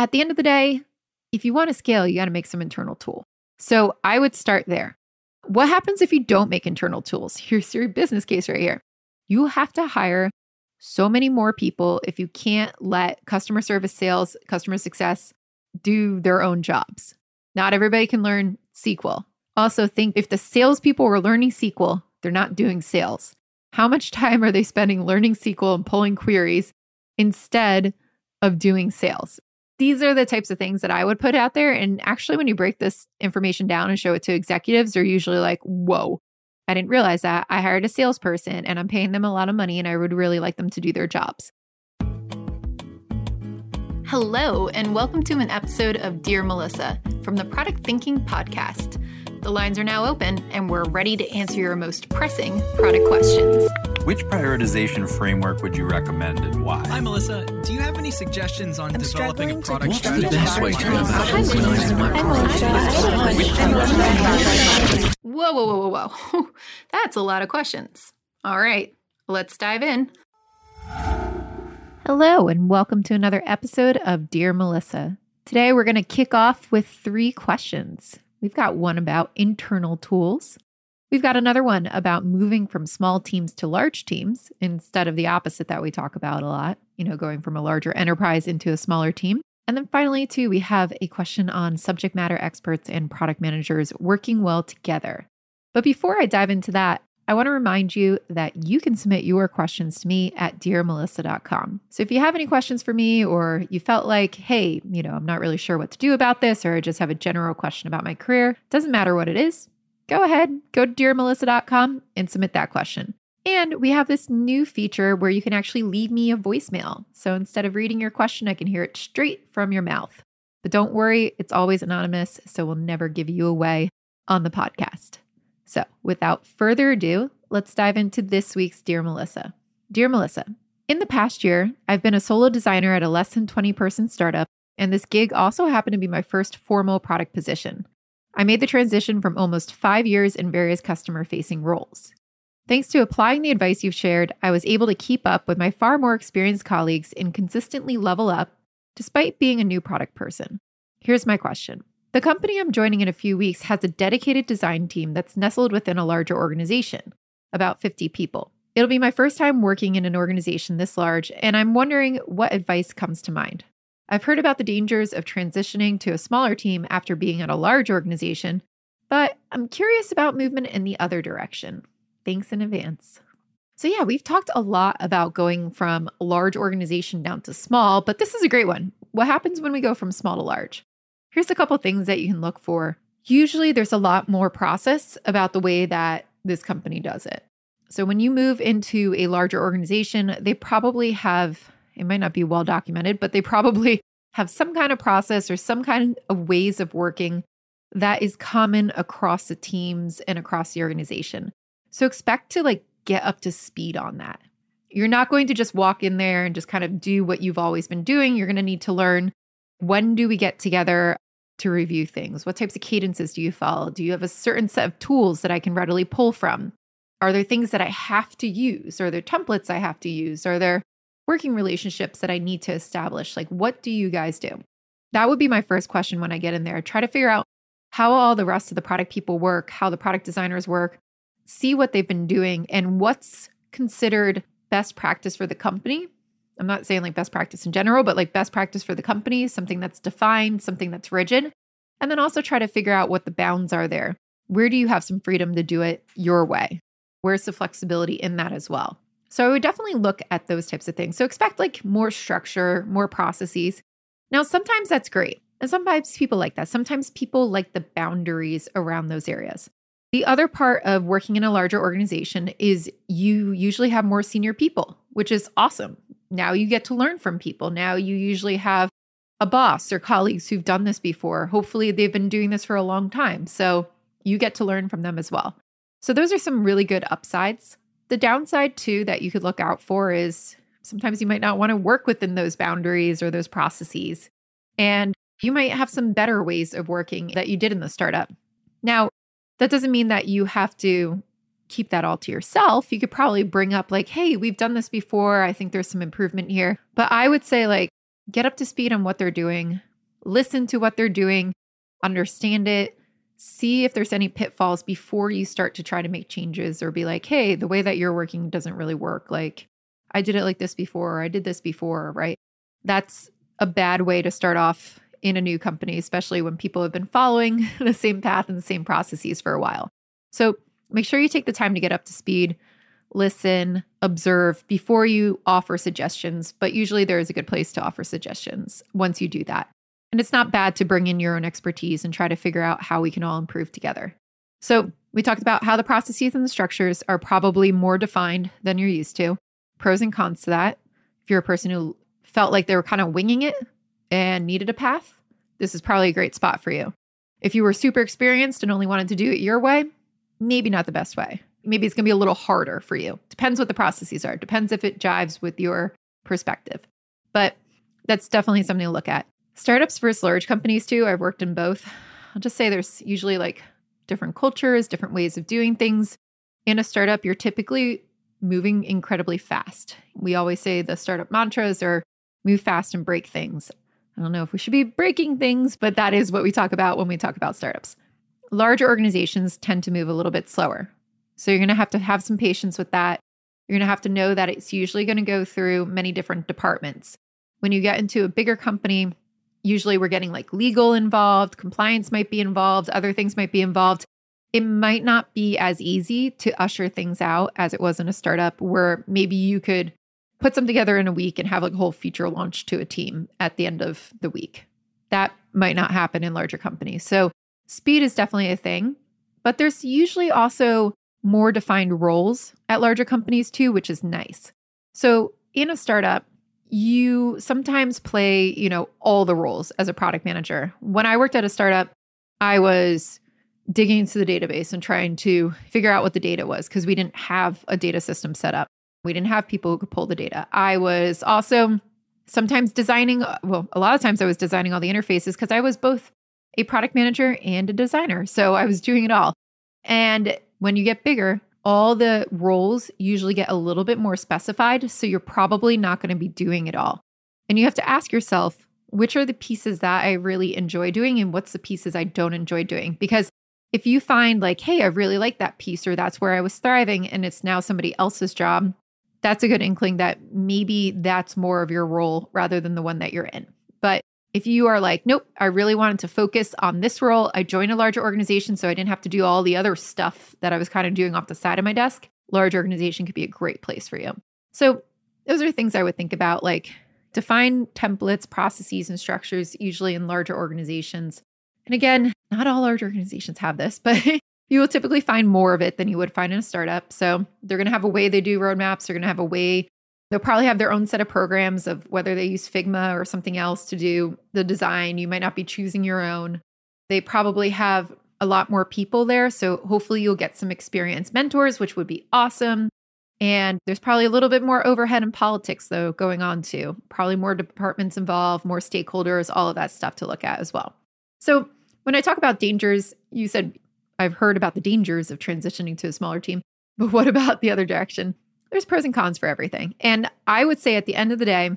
at the end of the day, if you want to scale, you got to make some internal tool. So I would start there. What happens if you don't make internal tools? Here's your business case right here. You have to hire so many more people if you can't let customer service, sales, customer success do their own jobs. Not everybody can learn SQL. Also, think if the salespeople were learning SQL, they're not doing sales. How much time are they spending learning SQL and pulling queries instead of doing sales? These are the types of things that I would put out there. And actually, when you break this information down and show it to executives, they're usually like, whoa, I didn't realize that. I hired a salesperson and I'm paying them a lot of money and I would really like them to do their jobs. Hello, and welcome to an episode of Dear Melissa from the Product Thinking Podcast. The lines are now open, and we're ready to answer your most pressing product questions. Which prioritization framework would you recommend and why? Hi, Melissa. Do you have any suggestions on I'm developing a struggling to product What's strategy? the best way to Whoa, whoa, whoa, whoa, whoa. That's a lot of questions. All right, let's dive in. Hello, and welcome to another episode of Dear Melissa. Today, we're going to kick off with three questions. We've got one about internal tools. We've got another one about moving from small teams to large teams instead of the opposite that we talk about a lot, you know, going from a larger enterprise into a smaller team. And then finally, too, we have a question on subject matter experts and product managers working well together. But before I dive into that, I want to remind you that you can submit your questions to me at dearmelissa.com. So if you have any questions for me or you felt like, hey, you know, I'm not really sure what to do about this or I just have a general question about my career, doesn't matter what it is, go ahead, go to dearmelissa.com and submit that question. And we have this new feature where you can actually leave me a voicemail. So instead of reading your question, I can hear it straight from your mouth. But don't worry, it's always anonymous, so we'll never give you away on the podcast. So, without further ado, let's dive into this week's Dear Melissa. Dear Melissa, in the past year, I've been a solo designer at a less than 20 person startup, and this gig also happened to be my first formal product position. I made the transition from almost five years in various customer facing roles. Thanks to applying the advice you've shared, I was able to keep up with my far more experienced colleagues and consistently level up despite being a new product person. Here's my question the company I'm joining in a few weeks has a dedicated design team that's nestled within a larger organization, about 50 people. It'll be my first time working in an organization this large, and I'm wondering what advice comes to mind. I've heard about the dangers of transitioning to a smaller team after being at a large organization, but I'm curious about movement in the other direction. Thanks in advance. So, yeah, we've talked a lot about going from large organization down to small, but this is a great one. What happens when we go from small to large? Here's a couple things that you can look for. Usually, there's a lot more process about the way that this company does it. So, when you move into a larger organization, they probably have, it might not be well documented, but they probably have some kind of process or some kind of ways of working that is common across the teams and across the organization. So, expect to like get up to speed on that. You're not going to just walk in there and just kind of do what you've always been doing. You're going to need to learn when do we get together to review things? What types of cadences do you follow? Do you have a certain set of tools that I can readily pull from? Are there things that I have to use? Are there templates I have to use? Are there working relationships that I need to establish? Like, what do you guys do? That would be my first question when I get in there. Try to figure out how all the rest of the product people work, how the product designers work, see what they've been doing, and what's considered best practice for the company I'm not saying like best practice in general, but like best practice for the company, something that's defined, something that's rigid. And then also try to figure out what the bounds are there. Where do you have some freedom to do it your way? Where's the flexibility in that as well? So I would definitely look at those types of things. So expect like more structure, more processes. Now, sometimes that's great. And sometimes people like that. Sometimes people like the boundaries around those areas. The other part of working in a larger organization is you usually have more senior people, which is awesome now you get to learn from people. Now you usually have a boss or colleagues who've done this before. Hopefully, they've been doing this for a long time. So you get to learn from them as well. So, those are some really good upsides. The downside, too, that you could look out for is sometimes you might not want to work within those boundaries or those processes. And you might have some better ways of working that you did in the startup. Now, that doesn't mean that you have to keep that all to yourself, you could probably bring up, like, hey, we've done this before. I think there's some improvement here. But I would say, like, get up to speed on what they're doing, listen to what they're doing, understand it, see if there's any pitfalls before you start to try to make changes or be like, hey, the way that you're working doesn't really work. Like, I did it like this before, or I did this before, right? That's a bad way to start off in a new company, especially when people have been following the same path and the same processes for a while. So make sure you take the time to get up to speed, listen, observe before you offer suggestions. But usually there is a good place to offer suggestions once you do that. And it's not bad to bring in your own expertise and try to figure out how we can all improve together. So, we talked about how the processes and the structures are probably more defined than you're used to, pros and cons to that. If you're a person who felt like they were kind of winging it and needed a path, this is probably a great spot for you. If you were super experienced and only wanted to do it your way, maybe not the best way. Maybe it's going to be a little harder for you. Depends what the processes are. Depends if it jives with your perspective. But that's definitely something to look at. Startups versus large companies, too. I've worked in both. I'll just say there's usually like different cultures, different ways of doing things. In a startup, you're typically moving incredibly fast. We always say the startup mantras are move fast and break things. I don't know if we should be breaking things, but that is what we talk about when we talk about startups. Larger organizations tend to move a little bit slower. So you're going to have to have some patience with that. You're going to have to know that it's usually going to go through many different departments. When you get into a bigger company, usually we're getting like legal involved, compliance might be involved, other things might be involved. It might not be as easy to usher things out as it was in a startup where maybe you could put some together in a week and have like a whole feature launch to a team at the end of the week. That might not happen in larger companies. So speed is definitely a thing, but there's usually also more defined roles at larger companies too, which is nice. So in a startup, you sometimes play, you know, all the roles as a product manager. When I worked at a startup, I was digging into the database and trying to figure out what the data was because we didn't have a data system set up. We didn't have people who could pull the data. I was also sometimes designing, uh, well, a lot of times I was designing all the interfaces because I was both a product manager and a designer. So I was doing it all. And when you get bigger, all the roles usually get a little bit more specified. So you're probably not going to be doing it all. And you have to ask yourself, which are the pieces that I really enjoy doing and what's the pieces I don't enjoy doing? Because if you find like, hey, I really like that piece or that's where I was thriving and it's now somebody else's job, that's a good inkling that maybe that's more of your role rather than the one that you're in. But if you are like, nope, I really wanted to focus on this role, I joined a larger organization so I didn't have to do all the other stuff that I was kind of doing off the side of my desk, large organization could be a great place for you. So, those are things I would think about like define templates, processes, and structures, usually in larger organizations. And again, not all large organizations have this, but you will typically find more of it than you would find in a startup. So they're going to have a way they do roadmaps. They're going to have a way, they'll probably have their own set of programs of whether they use Figma or something else to do the design. You might not be choosing your own. They probably have a lot more people there. So hopefully you'll get some experienced mentors, which would be awesome. And there's probably a little bit more overhead and politics, though, going on too. Probably more departments involved, more stakeholders, all of that stuff to look at as well. So, when I talk about dangers, you said I've heard about the dangers of transitioning to a smaller team, but what about the other direction? There's pros and cons for everything. And I would say at the end of the day,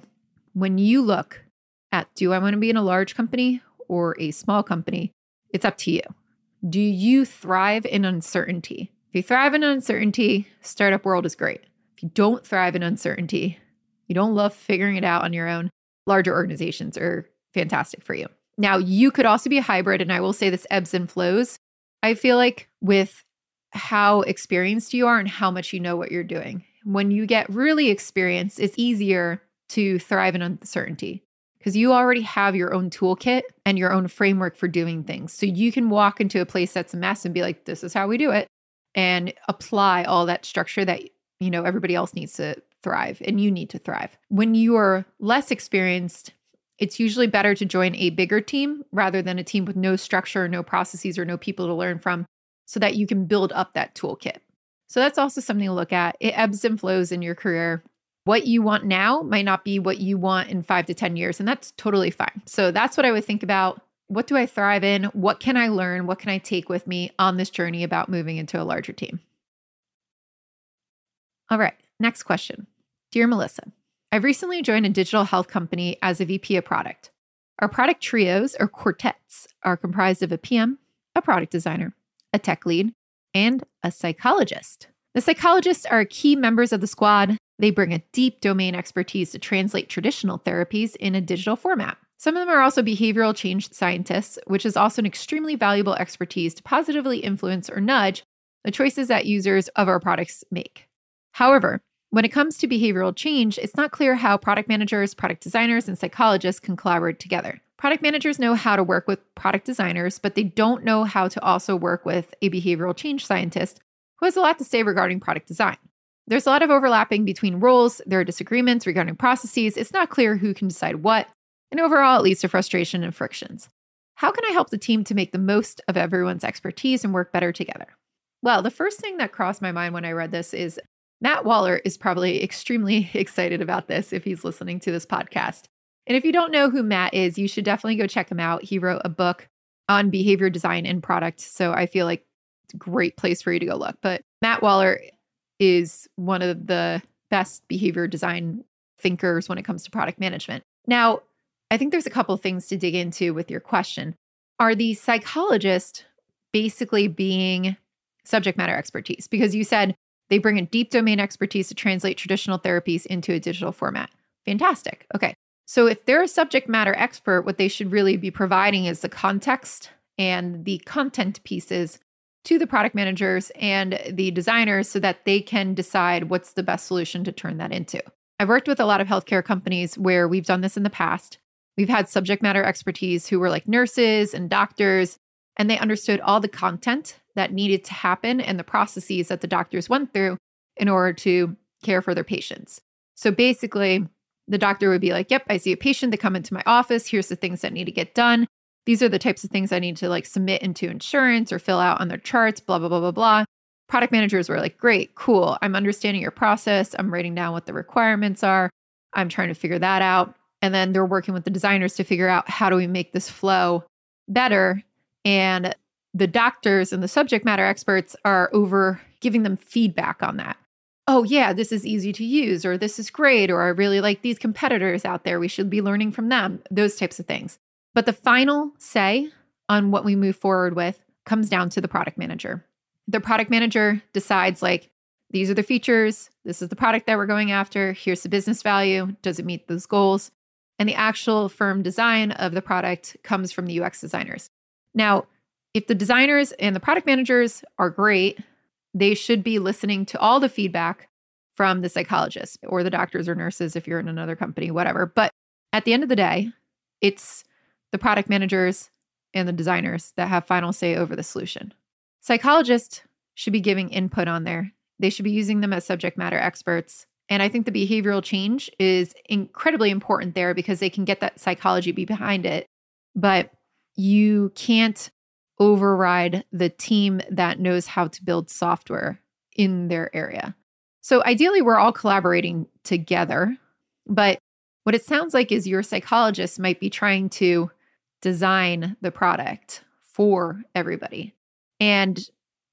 when you look at do I want to be in a large company or a small company, it's up to you. Do you thrive in uncertainty? If you thrive in uncertainty, startup world is great. If you don't thrive in uncertainty, you don't love figuring it out on your own, larger organizations are fantastic for you. Now, you could also be a hybrid, and I will say this ebbs and flows. I feel like with how experienced you are and how much you know what you're doing. When you get really experienced, it's easier to thrive in uncertainty because you already have your own toolkit and your own framework for doing things. So you can walk into a place that's a mess and be like, this is how we do it, and apply all that structure that you know everybody else needs to thrive and you need to thrive. When you are less experienced, it's usually better to join a bigger team rather than a team with no structure, no processes, or no people to learn from so that you can build up that toolkit. So that's also something to look at. It ebbs and flows in your career. What you want now might not be what you want in five to 10 years, and that's totally fine. So that's what I would think about. What do I thrive in? What can I learn? What can I take with me on this journey about moving into a larger team? All right, next question. Dear Melissa, I've recently joined a digital health company as a VP of product. Our product trios or quartets are comprised of a PM, a product designer, a tech lead, and a psychologist. The psychologists are key members of the squad. They bring a deep domain expertise to translate traditional therapies in a digital format. Some of them are also behavioral change scientists, which is also an extremely valuable expertise to positively influence or nudge the choices that users of our products make. However, when it comes to behavioral change, it's not clear how product managers, product designers, and psychologists can collaborate together. Product managers know how to work with product designers, but they don't know how to also work with a behavioral change scientist who has a lot to say regarding product design. There's a lot of overlapping between roles, there are disagreements regarding processes, it's not clear who can decide what, and overall, it leads to frustration and frictions. How can I help the team to make the most of everyone's expertise and work better together? Well, the first thing that crossed my mind when I read this is Matt Wallaert is probably extremely excited about this if he's listening to this podcast. And if you don't know who Matt is, you should definitely go check him out. He wrote a book on behavior design and product. So I feel like it's a great place for you to go look. But Matt Wallaert is one of the best behavior design thinkers when it comes to product management. Now, I think there's a couple things to dig into with your question. Are the psychologists basically being subject matter expertise? Because you said they bring a deep domain expertise to translate traditional therapies into a digital format. Fantastic. Okay. So if they're a subject matter expert, what they should really be providing is the context and the content pieces to the product managers and the designers so that they can decide what's the best solution to turn that into. I've worked with a lot of healthcare companies where we've done this in the past. We've had subject matter expertise who were like nurses and doctors, and they understood all the content that needed to happen and the processes that the doctors went through in order to care for their patients. So basically, the doctor would be like, Yep, I see a patient. They come into my office. Here's the things that need to get done. These are the types of things I need to like submit into insurance or fill out on their charts, blah, blah, blah, blah, blah. Product managers were like, Great, cool. I'm understanding your process. I'm writing down what the requirements are. I'm trying to figure that out. And then they're working with the designers to figure out how do we make this flow better. And the doctors and the subject matter experts are over giving them feedback on that. Oh, yeah, this is easy to use, or this is great, or I really like these competitors out there. We should be learning from them, those types of things. But the final say on what we move forward with comes down to the product manager. The product manager decides, like, these are the features, this is the product that we're going after, here's the business value, does it meet those goals? and the actual firm design of the product comes from the UX designers. Now, if the designers and the product managers are great, they should be listening to all the feedback from the psychologists or the doctors or nurses if you're in another company, whatever. But at the end of the day, it's the product managers and the designers that have final say over the solution. Psychologists should be giving input on there. They should be using them as subject matter experts and I think the behavioral change is incredibly important there because they can get that psychology behind it. But you can't override the team that knows how to build software in their area. So ideally, we're all collaborating together. But what it sounds like is your psychologist might be trying to design the product for everybody. And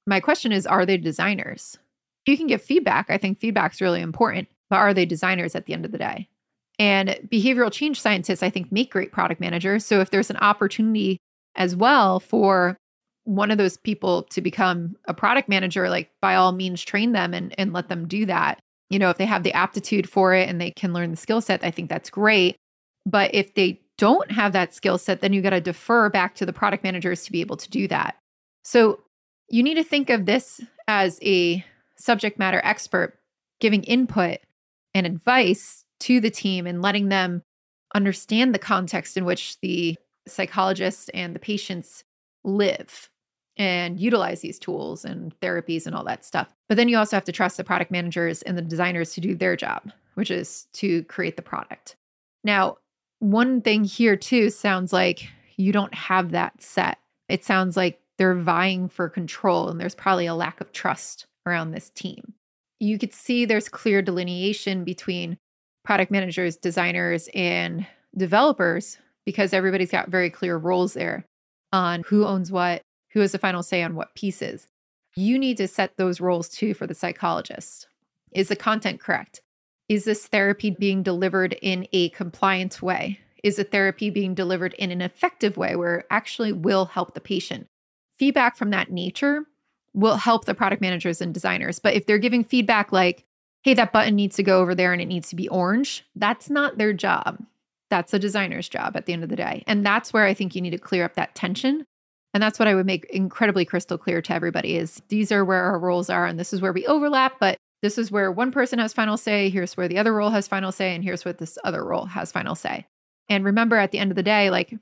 my question is are they designers? you can give feedback. I think feedback's really important, but are they designers at the end of the day? And behavioral change scientists, I think, make great product managers. So if there's an opportunity as well for one of those people to become a product manager, like by all means, train them and, and let them do that. You know, if they have the aptitude for it and they can learn the skill set, I think that's great. But if they don't have that skill set, then you got to defer back to the product managers to be able to do that. So you need to think of this as a subject matter expert giving input and advice to the team and letting them understand the context in which the psychologists and the patients live and utilize these tools and therapies and all that stuff. But then you also have to trust the product managers and the designers to do their job, which is to create the product. Now, one thing here too sounds like you don't have that set. It sounds like they're vying for control and there's probably a lack of trust around this team. You could see there's clear delineation between product managers, designers, and developers because everybody's got very clear roles there on who owns what, who has the final say on what pieces. You need to set those roles too for the psychologist. Is the content correct? Is this therapy being delivered in a compliant way? Is the therapy being delivered in an effective way where it actually will help the patient? Feedback from that nature will help the product managers and designers. But if they're giving feedback like, hey, that button needs to go over there and it needs to be orange, that's not their job. That's a designer's job at the end of the day. And that's where I think you need to clear up that tension. And that's what I would make incredibly crystal clear to everybody is these are where our roles are and this is where we overlap, but this is where one person has final say, here's where the other role has final say, and here's what this other role has final say. And remember at the end of the day, like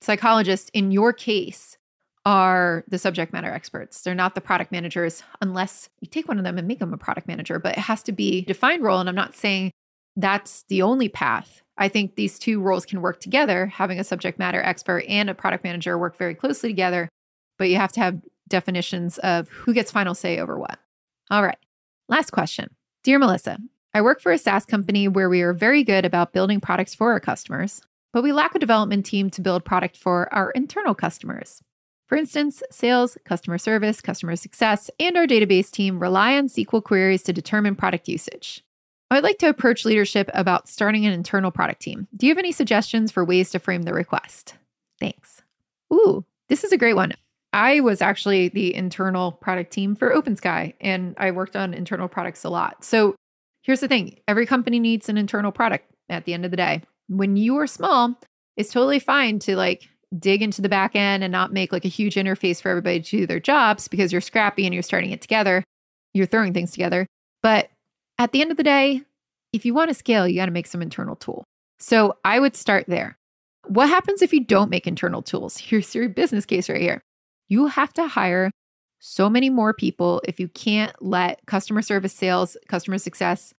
psychologists in your case are the subject matter experts. They're not the product managers unless you take one of them and make them a product manager, but it has to be defined role. And I'm not saying that's the only path. I think these two roles can work together. Having a subject matter expert and a product manager work very closely together, but you have to have definitions of who gets final say over what. All right. Last question. Dear Melissa, I work for a SaaS company where we are very good about building products for our customers, but we lack a development team to build product for our internal customers. For instance, sales, customer service, customer success, and our database team rely on SQL queries to determine product usage. I'd like to approach leadership about starting an internal product team. Do you have any suggestions for ways to frame the request? Thanks. Ooh, this is a great one. I was actually the internal product team for OpenSky, and I worked on internal products a lot. So here's the thing every company needs an internal product at the end of the day. When you are small, it's totally fine to like dig into the back end and not make like a huge interface for everybody to do their jobs because you're scrappy and you're starting it together. You're throwing things together. But at the end of the day, if you want to scale, you got to make some internal tool. So I would start there. What happens if you don't make internal tools? Here's your business case right here. You have to hire so many more people if you can't let customer service, sales, customer success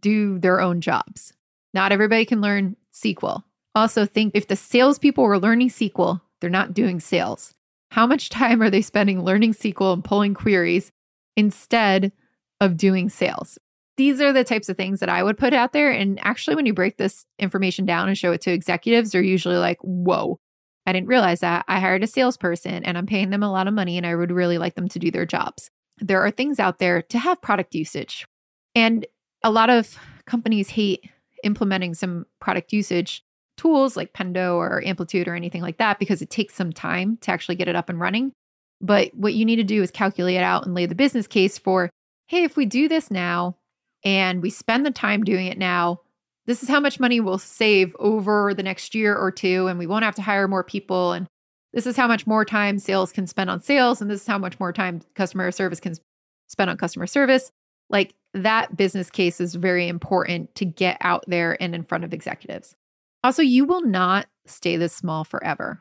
do their own jobs. Not everybody can learn SQL. Also, think if the salespeople were learning SQL, they're not doing sales. How much time are they spending learning SQL and pulling queries instead of doing sales? These are the types of things that I would put out there. And actually, when you break this information down and show it to executives, they're usually like, whoa, I didn't realize that. I hired a salesperson and I'm paying them a lot of money and I would really like them to do their jobs. There are things out there to have product usage. And a lot of companies hate implementing some product usage tools like Pendo or Amplitude or anything like that because it takes some time to actually get it up and running. But what you need to do is calculate out and lay the business case for hey, if we do this now and we spend the time doing it now, this is how much money we'll save over the next year or two, and we won't have to hire more people. And this is how much more time sales can spend on sales, and this is how much more time customer service can spend on customer service. Like that business case is very important to get out there and in front of executives. Also, you will not stay this small forever.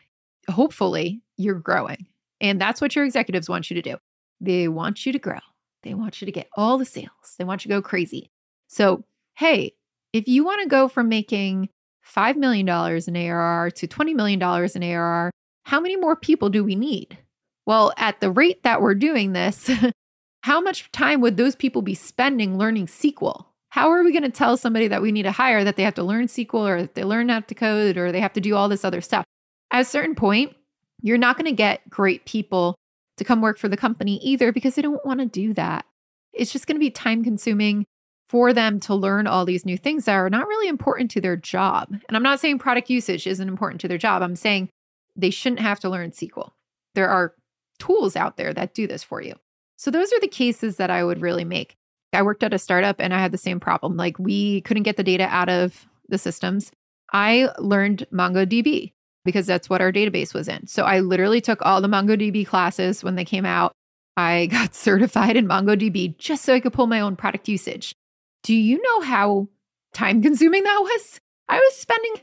Hopefully, you're growing. And that's what your executives want you to do. They want you to grow. They want you to get all the sales. They want you to go crazy. So, hey, if you want to go from making $5 million in ARR to $20 million in ARR, how many more people do we need? Well, at the rate that we're doing this, how much time would those people be spending learning SQL? How are we going to tell somebody that we need to hire that they have to learn SQL or they learn how to code or they have to do all this other stuff? At a certain point, you're not going to get great people to come work for the company either because they don't want to do that. It's just going to be time consuming for them to learn all these new things that are not really important to their job. And I'm not saying product usage isn't important to their job. I'm saying they shouldn't have to learn SQL. There are tools out there that do this for you. So those are the cases that I would really make. I worked at a startup and I had the same problem. Like we couldn't get the data out of the systems. I learned MongoDB because that's what our database was in. So I literally took all the MongoDB classes when they came out. I got certified in MongoDB just so I could pull my own product usage. Do you know how time consuming that was? I was spending,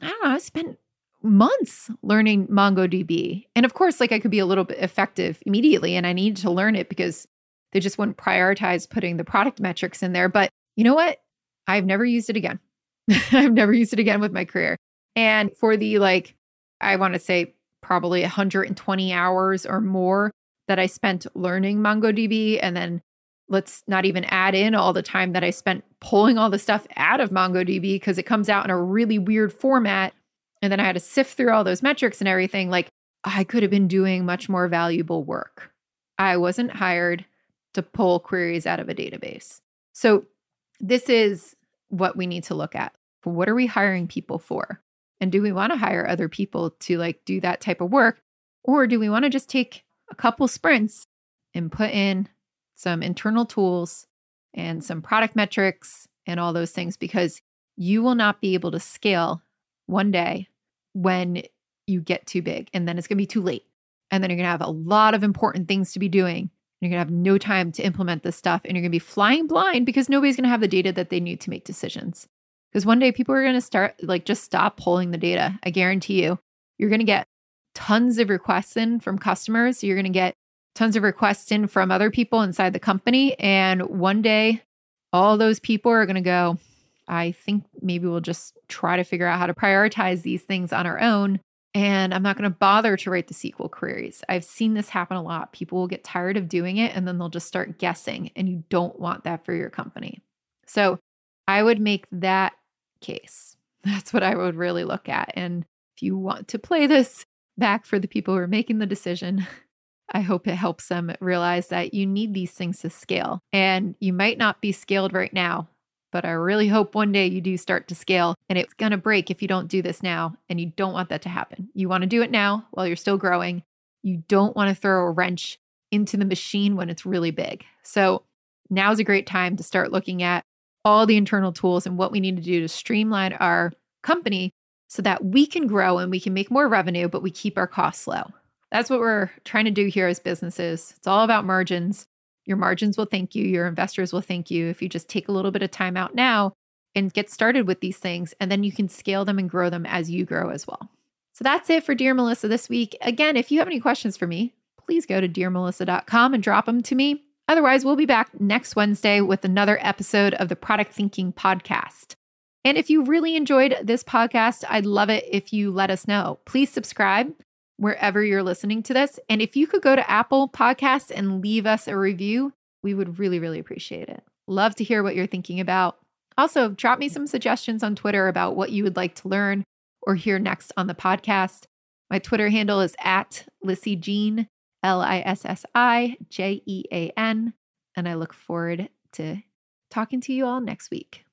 I don't know, I spent months learning MongoDB. And of course, like I could be a little bit effective immediately and I needed to learn it because they just wouldn't prioritize putting the product metrics in there. But you know what? I've never used it again. I've never used it again with my career. And for the like, I want to say probably 120 hours or more that I spent learning MongoDB and then let's not even add in all the time that I spent pulling all the stuff out of MongoDB because it comes out in a really weird format. And then I had to sift through all those metrics and everything. Like I could have been doing much more valuable work. I wasn't hired to pull queries out of a database. So this is what we need to look at. What are we hiring people for? And do we want to hire other people to like do that type of work? Or do we want to just take a couple sprints and put in some internal tools and some product metrics and all those things? Because you will not be able to scale one day when you get too big and then it's going to be too late. And then you're going to have a lot of important things to be doing. You're going to have no time to implement this stuff and you're going to be flying blind because nobody's going to have the data that they need to make decisions. Because one day people are going to start, like, just stop pulling the data. I guarantee you, you're going to get tons of requests in from customers. You're going to get tons of requests in from other people inside the company. And one day, all those people are going to go, I think maybe we'll just try to figure out how to prioritize these things on our own. And I'm not going to bother to write the SQL queries. I've seen this happen a lot. People will get tired of doing it and then they'll just start guessing. And you don't want that for your company. So I would make that case. That's what I would really look at. And if you want to play this back for the people who are making the decision, I hope it helps them realize that you need these things to scale. And you might not be scaled right now, but I really hope one day you do start to scale and it's going to break if you don't do this now. And you don't want that to happen. You want to do it now while you're still growing. You don't want to throw a wrench into the machine when it's really big. So now is a great time to start looking at all the internal tools and what we need to do to streamline our company so that we can grow and we can make more revenue, but we keep our costs low. That's what we're trying to do here as businesses. It's all about margins. Your margins will thank you. Your investors will thank you if you just take a little bit of time out now and get started with these things. And then you can scale them and grow them as you grow as well. So that's it for Dear Melissa this week. Again, if you have any questions for me, please go to dearmelissa.com and drop them to me. Otherwise, we'll be back next Wednesday with another episode of the Product Thinking Podcast. And if you really enjoyed this podcast, I'd love it if you let us know. Please subscribe wherever you're listening to this. And if you could go to Apple Podcasts and leave us a review, we would really, really appreciate it. Love to hear what you're thinking about. Also, drop me some suggestions on Twitter about what you would like to learn or hear next on the podcast. My Twitter handle is at Lissi Jean, L I S S I J E A N. And I look forward to talking to you all next week.